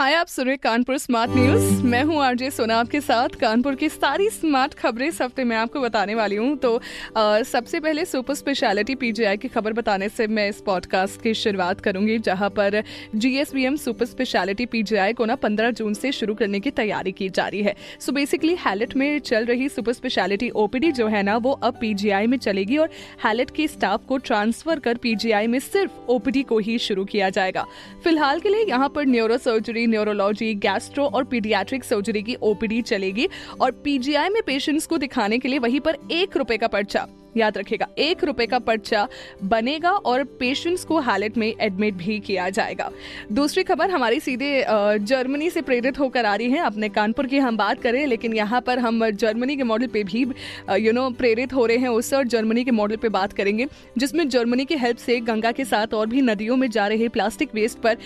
हाय आप सुन रहे Kanpur smart news. मैं हूँ आरजे सोना आपके साथ। कानपुर की सारी स्मार्ट खबरें इस हफ़्ते मैं आपको बताने वाली हूँ। तो आ, सबसे पहले सुपर स्पेशलिटी पीजीआई की खबर बताने से मैं इस पॉडकास्ट की शुरुआत करूँगी जहाँ पर जीएसबीएम सुपर स्पेशलिटी पीजीआई को ना पंद्रह जून से शुरू करने की तैयारी की जा रही है। सो बेसिकली हैलेट में चल रही सुपर स्पेशलिटी ओपीडी जो है ना वो अब पीजीआई में चलेगी और हैलेट के स्टाफ को ट्रांसफ़र कर पीजीआई में सिर्फ़ ओपीडी को ही शुरू किया जाएगा। फ़िलहाल के लिए यहाँ पर न्यूरो सर्जरी न्यूरोलॉजी गैस्ट्रो और पीडियाट्रिक सर्जरी की ओपीडी चलेगी और पीजीआई में पेशेंट्स को दिखाने के लिए वहीं पर एक रुपए का पर्चा। याद रखेगा एक रुपए का पर्चा बनेगा और पेशेंट्स को हालत में एडमिट भी किया जाएगा। दूसरी खबर, हमारी सीधे जर्मनी से प्रेरित होकर आ रही है। अपने कानपुर की हम बात करें, लेकिन यहाँ पर हम जर्मनी के मॉडल पे भी यू नो प्रेरित हो रहे हैं। उससे और जर्मनी के मॉडल पे बात करेंगे, जिसमें जर्मनी की हेल्प से गंगा के साथ और भी नदियों में जा रहे प्लास्टिक वेस्ट पर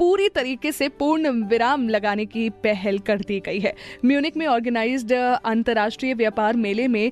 पूरी तरीके से पूर्ण विराम लगाने की पहल कर दी गई है। म्यूनिक में ऑर्गेनाइज्ड अंतर्राष्ट्रीय व्यापार मेले में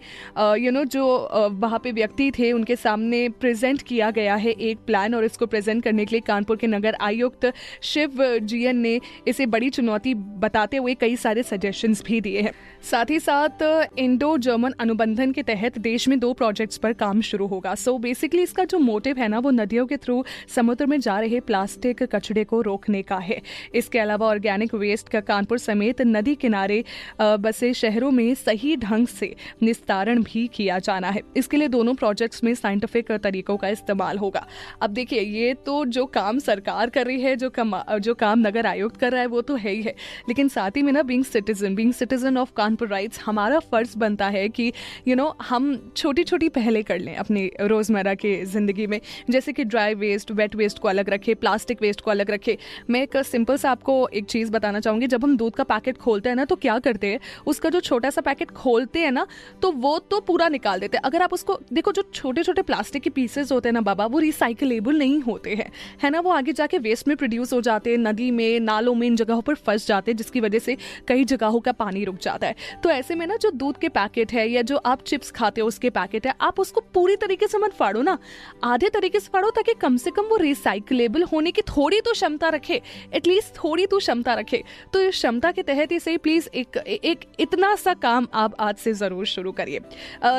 यू नो जो वहाँ पे व्यक्ति थे, उनके सामने प्रेजेंट किया गया है एक प्लान और इसको प्रेजेंट करने के लिए कानपुर के नगर आयुक्त शिव जीएन ने इसे बड़ी चुनौती बताते हुए कई सारे सजेशंस भी दिए हैं। साथ ही साथ इंडो जर्मन अनुबंधन के तहत देश में दो प्रोजेक्ट्स पर काम शुरू होगा। सो so बेसिकली इसका जो मोटिव है ना, वो नदियों के थ्रू समुद्र में जा रहे प्लास्टिक कचड़े को रोक रोकने का है। इसके अलावा ऑर्गेनिक वेस्ट का कानपुर समेत नदी किनारे बसे शहरों में सही ढंग से निस्तारण भी किया जाना है। इसके लिए दोनों प्रोजेक्ट्स में साइंटिफिक तरीकों का इस्तेमाल होगा। अब देखिए ये तो जो काम सरकार कर रही है जो काम जो काम नगर आयुक्त कर रहा है वो तो है ही है। लेकिन साथ ही में ना being citizen being citizen of Kanpur rights हमारा फ़र्ज़ बनता है कि यू you नो know, हम छोटी छोटी पहले कर लें अपनी रोज़मर्रा के ज़िंदगी में। जैसे कि ड्राई वेस्ट वेट वेस्ट को अलग रखें प्लास्टिक वेस्ट को अलग रखे। मैं एक सिंपल सा आपको एक चीज़ बताना चाहूँगी। जब हम दूध का पैकेट खोलते हैं ना तो क्या करते हैं? उसका जो छोटा सा पैकेट खोलते हैं ना तो वो तो पूरा निकाल देते हैं। अगर आप उसको, देखो जो छोटे छोटे प्लास्टिक के पीसेज होते हैं ना बाबा, वो रिसाइकलेबल नहीं होते हैं। है ना? वो आगे जाके वेस्ट में प्रोड्यूस हो जाते हैं, नदी में, नालों में, इन जगहों पर फंस जाते हैं, जिसकी वजह से कई जगहों का पानी रुक जाता है। तो ऐसे में ना, जो दूध के पैकेट है या जो आप चिप्स खाते हो, उसके पैकेट है, आप उसको पूरी तरीके से मत फाड़ो ना। आधे तरीके से फाड़ो, ताकि कम से कम वो रिसाइकलेबल होने की थोड़ी तो क्षमता रखे एटलीस्ट थोड़ी तो क्षमता रखे। तो इस क्षमता के तहत इसे प्लीज़ एक एक इतना सा काम आप आज से ज़रूर शुरू करिए।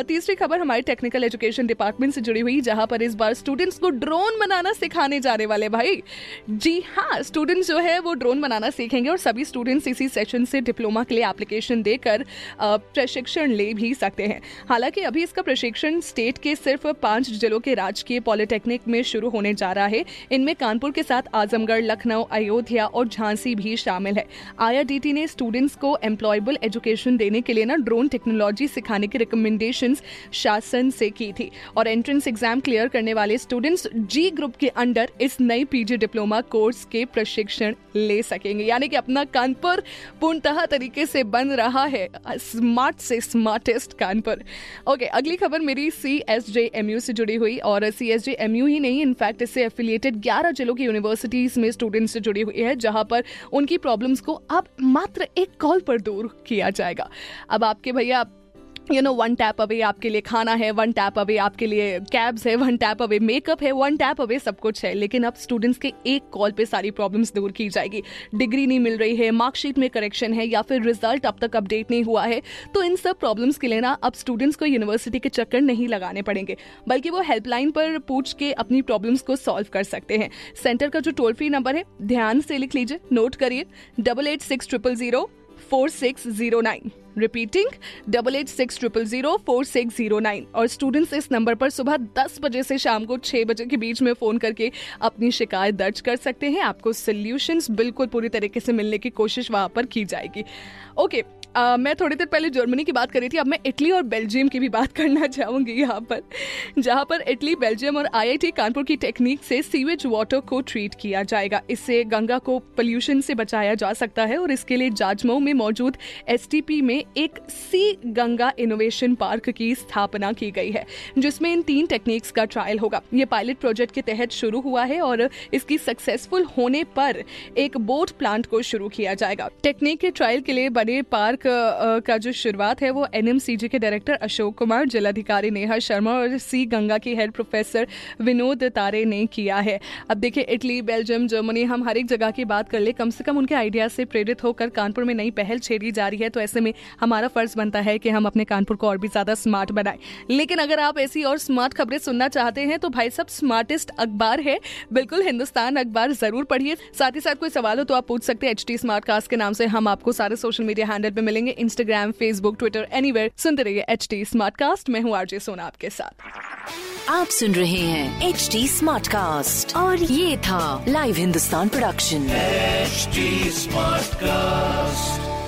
तीसरी खबर हमारे टेक्निकल एजुकेशन डिपार्टमेंट से जुड़ी हुई, जहाँ पर इस बार स्टूडेंट्स को ड्रोन बनाना सिखाने जाने वाले भाई। जी हाँ स्टूडेंट्स जो है, वो ड्रोन बनाना सीखेंगे और सभी स्टूडेंट्स इसी सेशन से डिप्लोमा के लिए एप्लीकेशन देकर प्रशिक्षण ले भी सकते हैं। हालाँकि अभी इसका प्रशिक्षण स्टेट के सिर्फ़ पाँच जिलों के राजकीय पॉलिटेक्निक में शुरू होने जा रहा है। इनमें कानपुर के साथ आजमगढ़ लखनऊ, अयोध्या और झांसी भी शामिल है। आईआरडीटी ने स्टूडेंट्स को एम्प्लॉयबल एजुकेशन देने के लिए ना ड्रोन टेक्नोलॉजी सिखाने की रिकमेंडेशन शासन से की थी। और एंट्रेंस एग्ज़ाम क्लियर करने वाले स्टूडेंट्स जी ग्रुप के अंडर इस नई पीजी डिप्लोमा कोर्स के प्रशिक्षण ले सकेंगे। यानी कि अपना कानपुर पूर्णतः तरीके से बन रहा है। स्मार्ट से स्मार्टेस्ट कानपुर ओके अगली खबर मेरी C S J M U से जुड़ी हुई और C S J M U ही नहीं इनफैक्ट इससे एफिलिएटेड ग्यारह जिलों की यूनिवर्सिटीज में स्टूडेंट्स से जुड़ी हुई है, जहाँ पर उनकी प्रॉब्लम्स को अब मात्र एक कॉल पर दूर किया जाएगा। अब आपके भैया you know one tap away आपके लिए खाना है वन टैप अवे आपके लिए कैब्स है वन टैप अवे मेकअप है वन टैप अवे सब कुछ है। लेकिन अब स्टूडेंट्स के एक कॉल पे सारी प्रॉब्लम्स दूर की जाएगी। डिग्री नहीं मिल रही है मार्कशीट में करेक्शन है या फिर रिज़ल्ट अब तक अपडेट नहीं हुआ है तो इन सब प्रॉब्लम्स के लिए ना अब स्टूडेंट्स को यूनिवर्सिटी के चक्कर नहीं लगाने पड़ेंगे, बल्कि वो हेल्पलाइन पर पूछ के अपनी प्रॉब्लम्स को सॉल्व कर सकते हैं। सेंटर का जो टोल फ्री नंबर है, ध्यान से लिख लीजिए नोट करिए double eight six triple zero four six zero nine repeating double eight six triple zero four six zero nine और स्टूडेंट्स इस नंबर पर सुबह दस बजे से शाम को छः बजे के बीच में फ़ोन करके अपनी शिकायत दर्ज कर सकते हैं। आपको सल्यूशंस बिल्कुल पूरी तरीके से मिलने की कोशिश वहाँ पर की जाएगी। ओके okay, आ, मैं थोड़ी देर पहले जर्मनी की बात कर रही थी अब मैं इटली और बेल्जियम की भी बात करना चाहूँगी यहाँ पर। जहाँ पर इटली बेल्जियम और आईआईटी कानपुर की टेक्निक से सीवेज वाटर को ट्रीट किया जाएगा। इससे गंगा को पोल्यूशन से बचाया जा सकता है और इसके लिए जाजमऊ में मौजूद एसटीपी में एक सी गंगा इनोवेशन पार्क की स्थापना की गई है जिसमें इन तीन टेक्निक्स का ट्रायल होगा। ये पायलट प्रोजेक्ट के तहत शुरू हुआ है और इसकी सक्सेसफुल होने पर एक बोट प्लांट को शुरू किया जाएगा। टेक्निक के ट्रायल के लिए बने पार्क मार्क का जो शुरुआत है वो एनएमसीजी के डायरेक्टर अशोक कुमार, जिलाधिकारी नेहा शर्मा और सी गंगा की हेड प्रोफेसर विनोद तारे ने किया है। अब देखिए, इटली, बेल्जियम, जर्मनी, हम हर एक जगह की बात कर ले, कम से कम उनके आइडियाज़ से प्रेरित होकर कानपुर में नई पहल छेड़ी जा रही है तो ऐसे में हमारा फ़र्ज़ बनता है कि हम अपने कानपुर को और भी ज़्यादा स्मार्ट बनाए। लेकिन अगर आप ऐसी और स्मार्ट खबरें सुनना चाहते हैं तो भाई सब स्मार्टेस्ट अखबार है। बिल्कुल हिंदुस्तान अखबार ज़रूर पढ़िए। साथ ही साथ कोई सवाल हो तो आप पूछ सकते हैं एच टी स्मार्ट कास्ट के नाम से हम आपको सारे सोशल मीडिया हैंडल पे मिलेंगे Instagram Facebook Twitter anywhere सुनते रहिए एच टी स्मार्ट कास्ट मैं हूँ आरजे सोना आपके साथ। आप सुन रहे हैं एच टी स्मार्ट कास्ट और ये था live Hindustan production smart Smartcast.